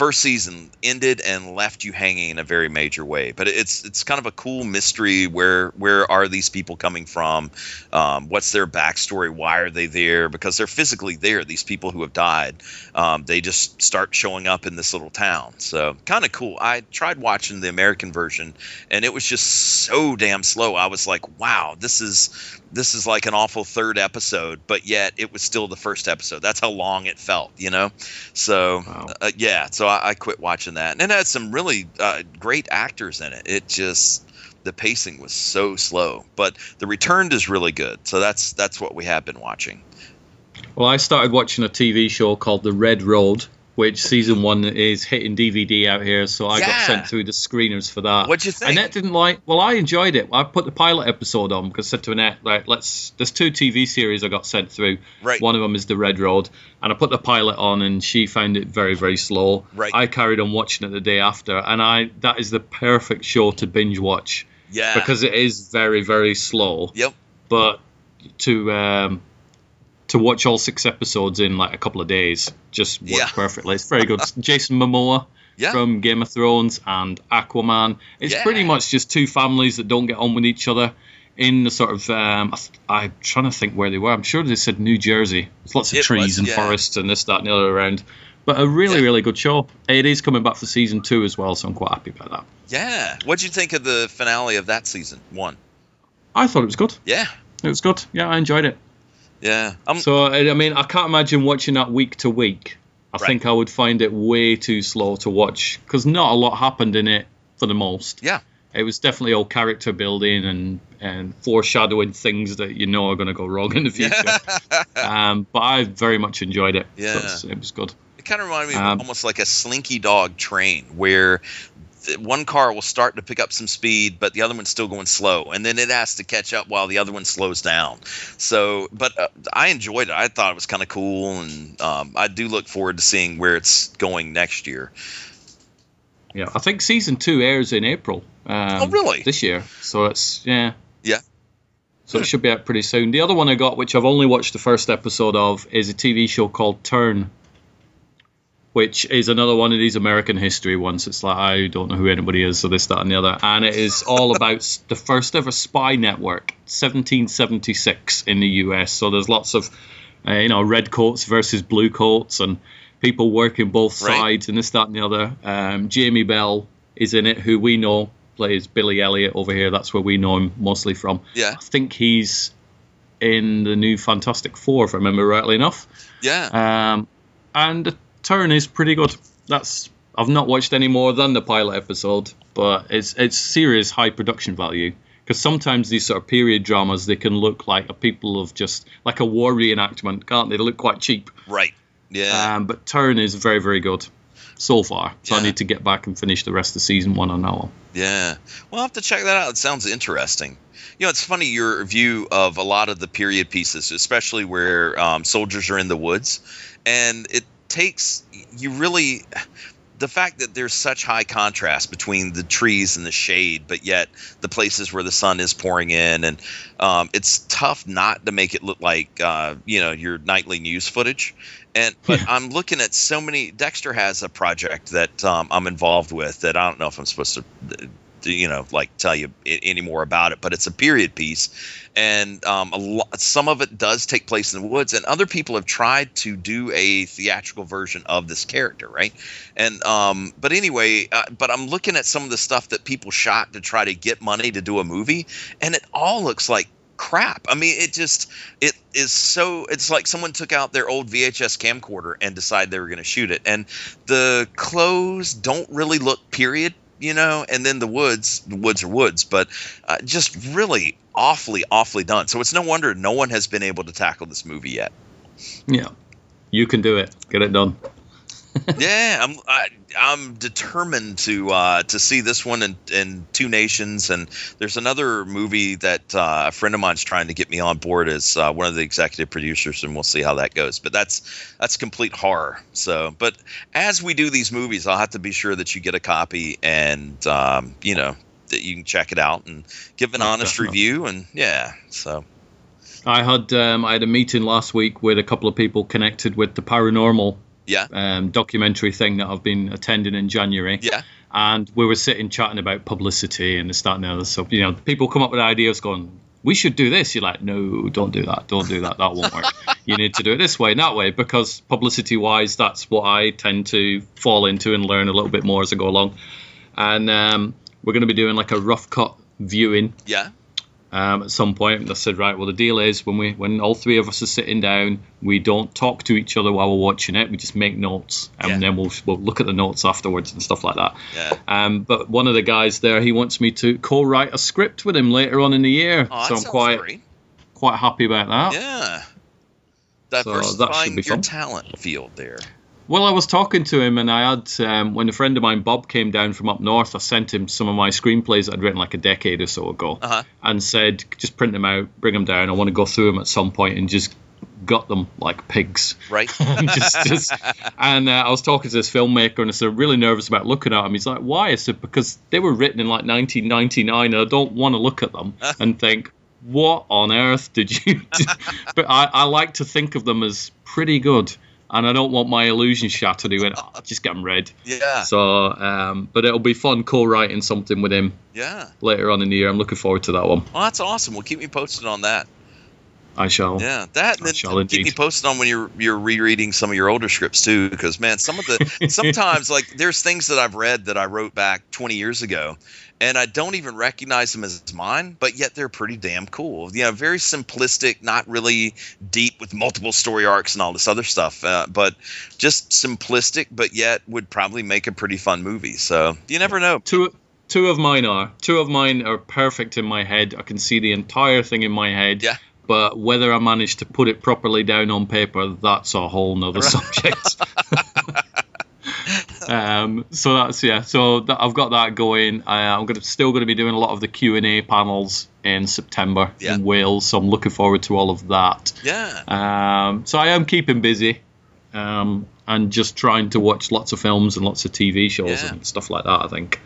first season ended and left you hanging in a very major way. But it's it's kind of a cool mystery. Where where are these people coming from? Um, what's their backstory? Why are they there? Because they're physically there. These people who have died, um, they just start showing up in this little town. So kind of cool. I tried watching the American version, and it was just so damn slow. I was like, wow, this is this is like an awful third episode, but yet it was still the first episode. That's how long it felt, you know. So uh, yeah, so I, I quit watching that, and it had some really uh, great actors in it. It just the pacing was so slow, but the returned is really good. So that's that's what we have been watching. Well, I started watching a TV show called The Red Road, which season one is hitting DVD out here. So I got sent through the screeners for that. What'd you think? Annette didn't like. Well, I enjoyed it. I put the pilot episode on because I said to Annette, like, let's. There's two TV series I got sent through. Right. One of them is The Red Road, and I put the pilot on, and she found it very, very slow. Right. I carried on watching it the day after, and I that is the perfect show to binge watch Yeah. because it is very, very slow Yep. but to um, to watch all six episodes in like a couple of days just works Yeah. perfectly. It's very good. [laughs] Jason Momoa Yeah. from Game of Thrones and Aquaman. It's Yeah. pretty much just two families that don't get on with each other in the sort of um, I I'm trying to think where they were. I'm sure they said New Jersey. There's lots of It trees was, and forests and this, that, and the other around. But a really, really good show. It is coming back for season two as well, so I'm quite happy about that. Yeah. What'd you think of the finale of that season one? I thought it was good. Yeah. It was good. Yeah, I enjoyed it. Yeah. Um, So I mean, I can't imagine watching that week to week. I Right. think I would find it way too slow to watch because not a lot happened in it for the most. yeah. It was definitely all character building and and foreshadowing things that you know are going to go wrong in the future. [laughs] um, but I very much enjoyed it. Yeah. it's- it was good. It kind of reminded me of Um, almost like a slinky dog train where one car will start to pick up some speed, but the other one's still going slow, and then it has to catch up while the other one slows down. So, but uh, I enjoyed it. I thought it was kind of cool, and um, I do look forward to seeing where it's going next year. Yeah, I think season two airs in April. Um, Oh, really? This year, so it's yeah. Yeah. So it should be out pretty soon. The other one I got, which I've only watched the first episode of, is a TV show called Turn, which is another one of these American history ones. It's like I don't know who anybody is, so this, that, and the other, and it is all [laughs] about the first ever spy network, 1776 in the U.S. So there's lots of, uh, you know, red coats versus blue coats, and people working both Right. sides, and this, that, and the other. Um, Jamie Bell is in it, who we know plays Billy Elliot over here. That's where we know him mostly from. Yeah. I think he's in the new Fantastic Four, if I remember rightly enough. Yeah. Um, and turn is pretty good. That's I've not watched any more than the pilot episode, but it's it's serious high production value. Because sometimes these sort of period dramas they can look like a people of just like a war reenactment, can't they? They look quite cheap. right. Yeah. Um, but Turn is very very good so far. So I need to get back and finish the rest of season one on that one. Yeah. Well, I'll have to check that out. It sounds interesting. You know, it's funny your view of a lot of the period pieces, especially where um, soldiers are in the woods. And takes, you really, the fact that there's such high contrast between the trees and the shade, but yet the places where the sun is pouring in. And um, it's tough not to make it look like, uh, you know, your nightly news footage. And but I'm looking at so many. Dexter has a project that um, I'm involved with that I don't know if I'm supposed to, to, you know, like tell you any more about it. But it's a period piece, and um, a lot, some of it does take place in the woods, and other people have tried to do a theatrical version of this character, right? And um, but anyway, uh, but I'm looking at some of the stuff that people shot to try to get money to do a movie, and it all looks like crap. I mean, it just it is so. It's like someone took out their old VHS camcorder and decided they were going to shoot it, and the clothes don't really look period, you know. And then the woods, the woods are woods, but uh, just really awfully, awfully done. So it's no wonder no one has been able to tackle this movie yet. Yeah, you can do it. Get it done. [laughs] yeah, I'm I, I'm determined to uh, to see this one in, in two nations, and there's another movie that uh, a friend of mine's trying to get me on board as uh, one of the executive producers, and we'll see how that goes. But that's that's complete horror. So, but as we do these movies, I'll have to be sure that you get a copy, and um, you know that you can check it out and give an honest definitely. review, and yeah, so I had um, I had a meeting last week with a couple of people connected with the paranormal yeah, um, documentary thing that I've been attending in January. yeah, And we were sitting chatting about publicity and this, that, and the other stuff. You know, people come up with ideas going, we should do this. You're like, no, don't do that. Don't do that. That won't work. [laughs] you need to do it this way and that way because publicity wise, that's what I tend to fall into and learn a little bit more as I go along. And um, we're going to be doing like a rough cut viewing yeah, um, at some point. And I said, right, well, the deal is when we when all three of us are sitting down, we don't talk to each other while we're watching it. We just make notes, and Yeah. then we'll we'll look at the notes afterwards and stuff like that. yeah. Um, but one of the guys there, he wants me to co-write a script with him later on in the year, Oh, so I'm quite great. quite happy about that. Yeah. that should Diversifying be your fun. talent field there. Well, I was talking to him, and I had um, when a friend of mine, Bob, came down from up north. I sent him some of my screenplays I'd written like a decade or so ago, Uh-huh. and said, just print them out, bring them down. I want to go through them at some point and just gut them like pigs. Right? [laughs] and just, just and uh, I was talking to this filmmaker and I said, I'm really nervous about looking at them. He's like, why? I said, because they were written in like 1999 and I don't want to look at them and think, what on earth did you [laughs] do? but I, I like to think of them as pretty good. And I don't want my illusion shattered. He went, oh, just get them read. [laughs] Yeah. So, um, but it'll be fun co-writing something with him Yeah. later on in the year. I'm looking forward to that one. Well, that's awesome. Well, keep me posted on that. I shall. Yeah, that and then shall keep me posted on when you're you're rereading some of your older scripts too, because man, some of the [laughs] sometimes like there's things that I've read that I wrote back 20 years ago, and I don't even recognize them as mine, but yet they're pretty damn cool. You know, very simplistic, not really deep with multiple story arcs and all this other stuff, uh, but just simplistic, but yet would probably make a pretty fun movie. So you never know. Two two of mine are. Two of mine are perfect in my head. I can see the entire thing in my head. Yeah. But whether I manage to put it properly down on paper, that's a whole nother subject. [laughs] um, so that's yeah. So that, I've got that going. Uh, I'm gonna still going to be doing a lot of the Q and A panels in September Yeah. in Wales. So I'm looking forward to all of that. Yeah. Um, so I am keeping busy. Um, and just trying to watch lots of films and lots of TV shows Yeah. and stuff like that. I think.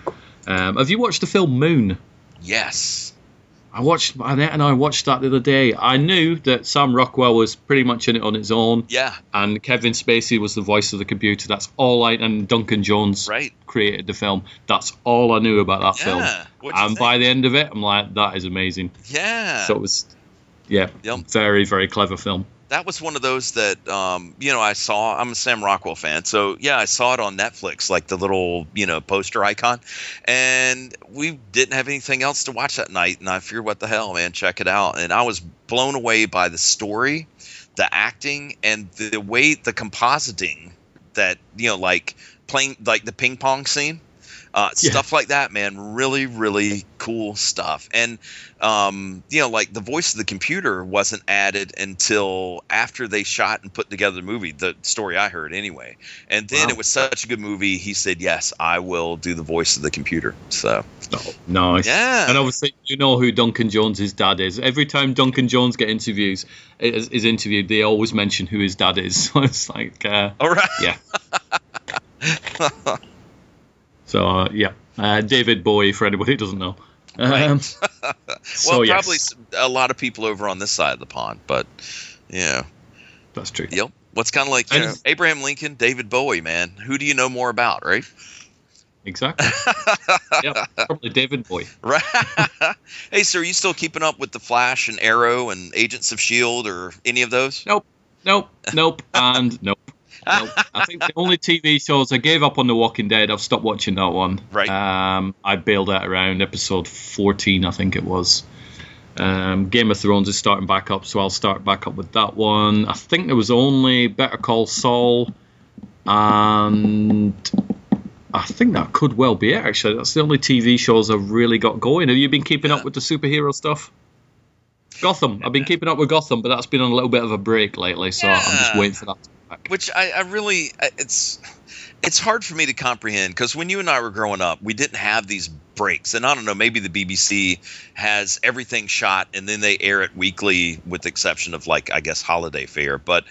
Um, have you watched the film Moon? Yes. I watched Annette and I watched that the other day. I knew that Sam Rockwell was pretty much in it on his own, Yeah. and Kevin Spacey was the voice of the computer. That's all I and Duncan Jones Right. created the film. That's all I knew about that film. Yeah. What'd And think? by the end of it, I'm like, that is amazing. Yeah. So it was, yeah, Yep. very very clever film. That was one of those that um, you know I saw. I'm a Sam Rockwell fan, so yeah, I saw it on Netflix, like the little you know poster icon, and we didn't have anything else to watch that night, and I figured, what the hell, man, check it out, and I was blown away by the story, the acting, and the way the compositing that you know, like playing like the ping pong scene. Uh, Yeah. Stuff like that, man. Really, really cool stuff. And um, you know, like the voice of the computer wasn't added until after they shot and put together the movie. The story I heard, anyway. And then Wow. it was such a good movie. He said, "Yes, I will do the voice of the computer." So Oh, nice. Yeah. And obviously, you know who Duncan Jones's dad is. Every time Duncan Jones get interviews is, is interviewed, they always mention who his dad is. [laughs] So it's like, uh, all right. yeah. [laughs] so uh, yeah, uh, David Bowie for anybody who doesn't know. Um, [laughs] so well, yes, probably a lot of people over on this side of the pond, but yeah. that's true. Yep. What's kind of like you know, Abraham Lincoln, David Bowie, man. Who do you know more about, right? Exactly. [laughs] yeah, probably David Bowie. Right. [laughs] hey, so are you still keeping up with the Flash and Arrow and Agents of Shield or any of those? Nope, nope, nope, and nope. I think the only TV shows I gave up on The Walking Dead. I've stopped watching that one. Right. Um, I bailed out around episode 14, I think it was. Um, Game of Thrones is starting back up, so I'll start back up with that one. I think there was only Better Call Saul, and I think that could well be it. Actually, that's the only TV shows I've really got going. Have you been keeping up with the superhero stuff? Gotham. I've been keeping up with Gotham, but that's been on a little bit of a break lately, so I'm just waiting for that. to come back. Which I, I really, it's it's hard for me to comprehend because when you and I were growing up, we didn't have these breaks, and I don't know, maybe the BBC has everything shot and then they air it weekly, with the exception of like I guess holiday fare. But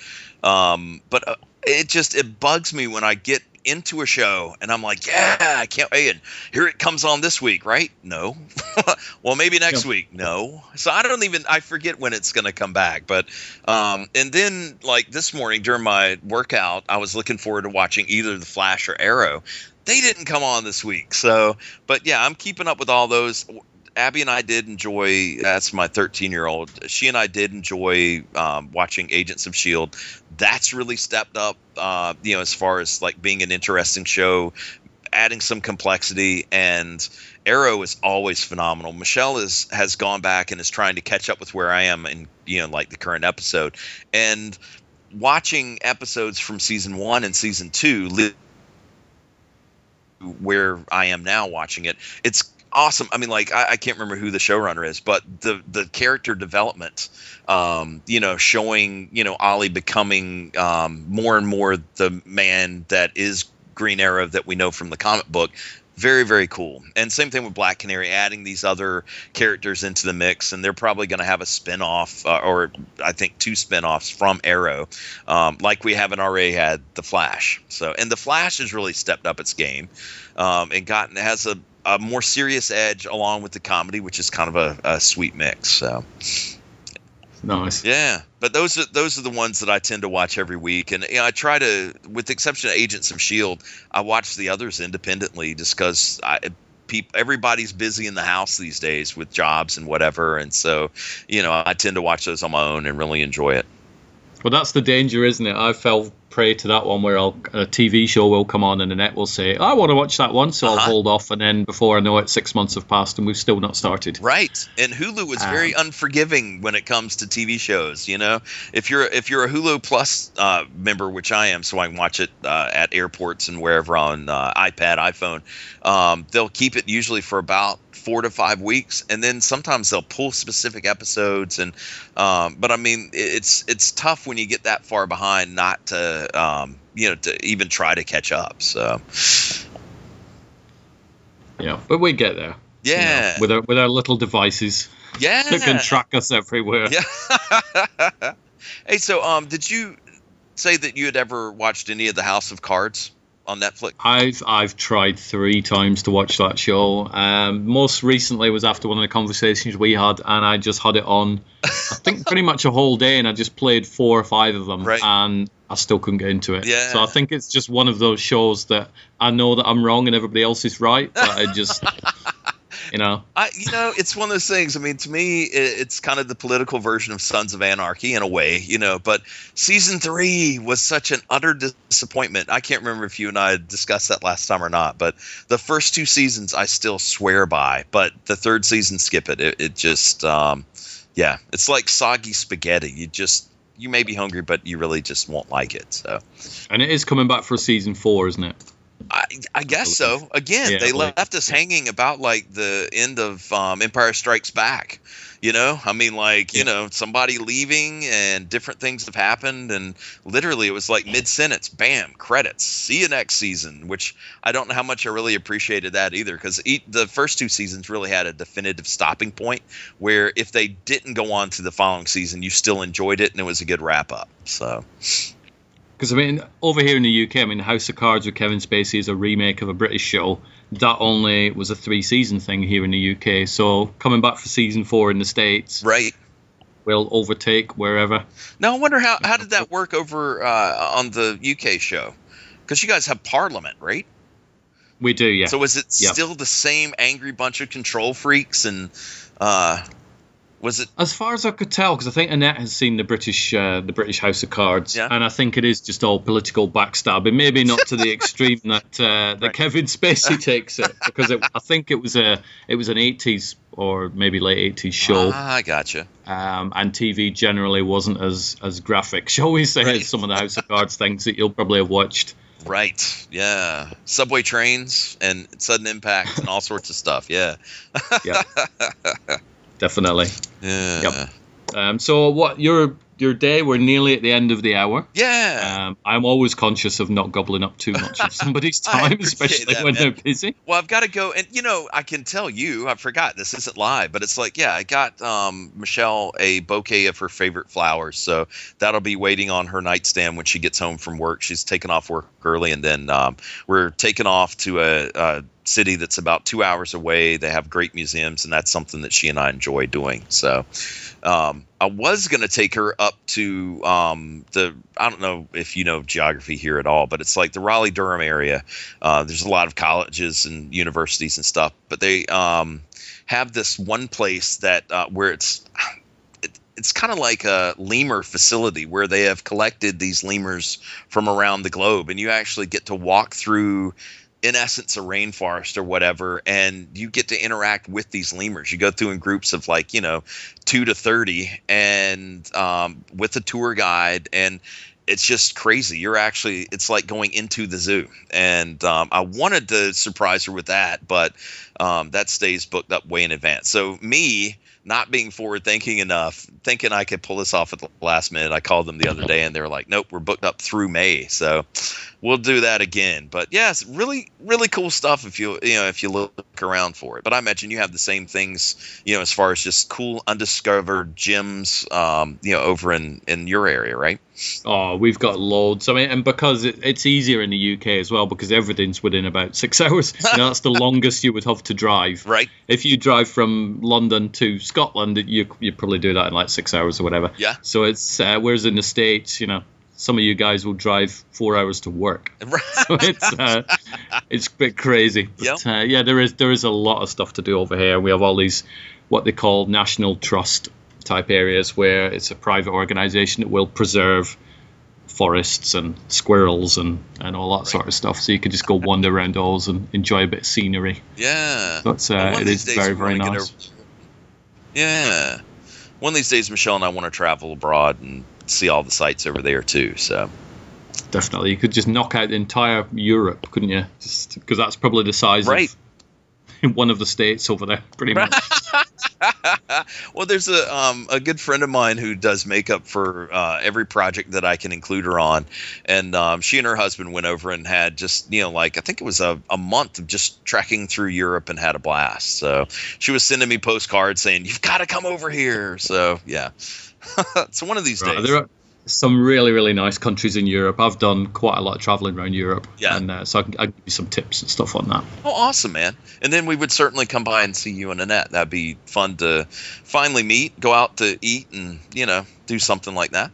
um, but uh, it just it bugs me when I get into a show and I'm like, yeah, I can't wait. And here it comes on this week, right? No. [laughs] well, maybe next week. No. So I don't even I forget when it's going to come back. But um, and then like this morning during my workout, I was looking forward to watching either The Flash or Arrow. They didn't come on this week. So, but yeah, I'm keeping up with all those. Abby and I did enjoy. That's my 13 year old. She and I did enjoy um, watching Agents of Shield. That's really stepped up. Uh, you know, as far as like being an interesting show, adding some complexity, and Arrow is always phenomenal. Michelle is has gone back and is trying to catch up with where I am in you know like the current episode, and watching episodes from season one and season two. Where I am now watching it, it's awesome. I mean, like I, I can't remember who the showrunner is, but the the character development, um, you know, showing you know Ollie becoming um, more and more the man that is Green Arrow that we know from the comic book. Very very cool. And same thing with Black Canary, adding these other characters into the mix, and they're probably going to have a spin-off, uh, or I think two spin-offs from Arrow, um, like we haven't already had the Flash. So, and the Flash has really stepped up its game, um, and gotten has a a more serious edge along with the comedy, which is kind of a, a sweet mix. So Nice. yeah, but those are those are the ones that I tend to watch every week, and you know, I try to, with the exception of Agents of Shield, I watch the others independently just because I. People, everybody's busy in the house these days with jobs and whatever, and so you know I tend to watch those on my own and really enjoy it. Well, that's the danger, isn't it? I fell prey to that one where I'll, a TV show will come on Annette will say, I want to watch that one, so I'll Uh-huh. hold off. And then before I know it, six months have passed and we've still not started. Right, and Hulu is Um, very unforgiving when it comes to TV shows. You know, if you're if you're a Hulu Plus uh, member, which I am, so I can watch it uh, at airports and wherever on uh, iPad, iPhone, um, they'll keep it usually for about four to five weeks, and then sometimes they'll pull specific episodes. And um, but I mean, it's it's tough when you get that far behind not to um, you know to even try to catch up. So Yeah, but we get there. you know, yeah, with our with our little devices yeah, that can track us everywhere. Yeah. [laughs] hey, so um, did you say that you had ever watched any of the House of Cards on Netflix? I've I've tried three times to watch that show. Um, most recently was after one of the conversations we had, and I just had it on. I think pretty much a whole day, and I just played four or five of them, [laughs] Right. and I still couldn't get into it. Yeah. So I think it's just one of those shows that I know that I'm wrong and everybody else is right, but I just, [laughs] you know, I, you know, it's one of those things. I mean, to me, it, it's kind of the political version of Sons of Anarchy in a way, you know. But season three was such an utter disappointment. I can't remember if you and I had discussed that last time or not. But the first two seasons, I still swear by. But the third season, skip it. It, it just, um, yeah, it's like soggy spaghetti. You just, you may be hungry, but you really just won't like it. So. and it is coming back for season four, isn't it? I, I guess so. Again, Yeah, they like- left us hanging about like the end of um, Empire Strikes Back. You know, I mean, like you know, somebody leaving and different things have happened, and literally it was like mid sentence, bam, credits. See you next season. Which I don't know how much I really appreciated that either, because the first two seasons really had a definitive stopping point where if they didn't go on to the following season, you still enjoyed it and it was a good wrap up. So Because I mean, over here in the UK, I mean, House of Cards with Kevin Spacey is a remake of a British show. That only was a three-season thing here in the UK. So coming back for season four in the states right. will overtake wherever. Now I wonder how how did that work over uh, on the UK show? Because you guys have Parliament, right? We do, yeah. So was it Yep. still the same angry bunch of control freaks and uh, was it? As far as I could tell, because I think Annette has seen the British, uh, the British House of Cards, Yeah. and I think it is just all political backstabbing. Maybe not to the extreme [laughs] that uh, that Kevin Spacey [laughs] takes it, because it, I think it was a it was an '80s or maybe late '80s show, Ah, I gotcha. um, and TV generally wasn't as as graphic, [laughs] shall we say, Right. as some of the House of Cards things that you'll probably have watched. Right. Yeah. Subway trains and sudden impact and all sorts of stuff. Yeah. Yeah, definitely. Yeah. Yep. Um, so what your your day? We're nearly at the end of the hour. Yeah. Um, I'm always conscious of not gobbling up too much of [laughs] somebody's time, especially that, when man. they're busy. Well, I've got to go, and you know, I can tell you, I forgot this isn't live, but it's like, yeah, I got um, Michelle a bouquet of her favorite flowers, so that'll be waiting on her nightstand when she gets home from work. She's taken off work early, and then um, we're taking off to a, a city that's about two hours away. They have great museums, and that's something that she and I enjoy doing. So, um, I was going to take her up to um, the I don't know if you know geography here at all, but it's like the Raleigh Durham area. Uh, there's a lot of colleges and universities and stuff, but they um, have this one place that uh, where it's, it's kind of like a lemur facility where they have collected these lemurs from around the globe, and you actually get to walk through in essence a rainforest or whatever and you get to interact with these lemurs. You go through in groups of like you know two to 30 and um, with a tour guide and it's just crazy. You're actually it's like going into the zoo. And um, i wanted to surprise her with that but um, that stays booked up way in advance. So me not being forward thinking enough thinking i could pull this off at the last minute i called them the other day and they were like nope we're booked up through may so we'll do that again. But yes, really, really cool stuff if you you know if you look around for it. But I imagine you have the same things, you know, as far as just cool undiscovered gems, um, you know, over in in your area, right? Oh, we've got loads. I mean, and because it, it's easier in the UK as well, because everything's within about six [laughs] hours. You know, that's the longest you would have to drive. Right. If you drive from London to Scotland, you you probably do that in like six hours or whatever. Yeah. So it's uh, whereas in the states, you know, some of you guys will drive four hours to work. [laughs] So it's uh, it's a bit crazy. But Yep. uh, yeah, there is there is a lot of stuff to do over here. We have all these what they call national trust type areas where it's a private organization that will preserve forests and squirrels and, and all that sort of stuff. So you could just go wander around [laughs] those and enjoy a bit of scenery. Yeah. That's uh, Well, one of it is very very nice. Yeah. One of these days, Michelle and I want to travel abroad and see all the sites over there too. So Definitely, you could just knock out the entire Europe, couldn't you? Just because that's probably the size Right. of one of the states over there, pretty much. [laughs] well, there's a um, a good friend of mine who does makeup for uh, every project that I can include her on, and um, she and her husband went over and had just you know like I think it was a, a month of just trekking through Europe and had a blast. So she was sending me postcards saying you've got to come over here. So yeah, [laughs] so one of these Right, days. Some really really nice countries in Europe. I've done quite a lot of traveling around Europe, Yeah. and uh, so I can, I can give you some tips and stuff on that. Oh, awesome, man! And then we would certainly come by and see you and Annette. That'd be fun to finally meet, go out to eat, and you know, do something like that.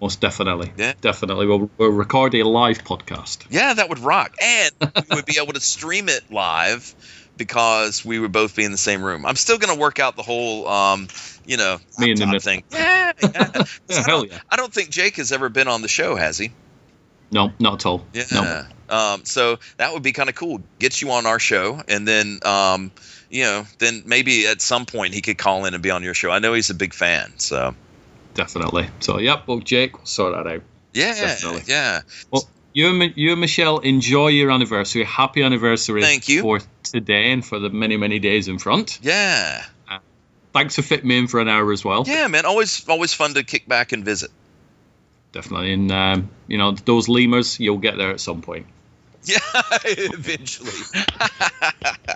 Most definitely, Yeah. definitely. We'll, we'll record a live podcast. Yeah, that would rock, and we would be able to stream it live because we would both be in the same room. I'm still gonna work out the whole, um, you know, Me in the thing. [laughs] Yeah, yeah. Yeah, hell yeah. I don't think Jake has ever been on the show, has he? No, not at all. Yeah. No. Um, so that would be kind of cool. Get you on our show, and then, um, you know, then maybe at some point he could call in and be on your show. I know he's a big fan. So Definitely. So, yep. Well, Jake, we'll sort that out. yeah, Definitely. yeah. Well, you and, you and Michelle enjoy your anniversary. Happy anniversary Thank you. for today and for the many, many days in front. Yeah. Thanks for fitting me in for an hour as well. Yeah, man. Always, always fun to kick back and visit. Definitely. And, um, you know, those lemurs, you'll get there at some point. [laughs] Yeah, eventually. [laughs]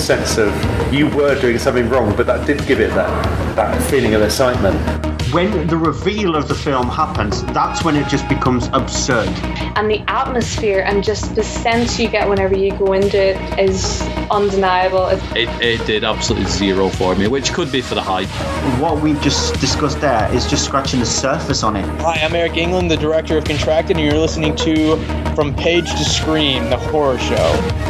sense of you were doing something wrong, but that did give it that, that feeling of excitement. When the reveal of the film happens, that's when it just becomes absurd. and the atmosphere and just the sense you get whenever you go into it is undeniable. It, it did absolutely zero for me, which could be for the hype. What we've just discussed there is just scratching the surface on it. Hi, I'm Eric England, the director of Contracted, and you're listening to From Page to Screen, the horror show.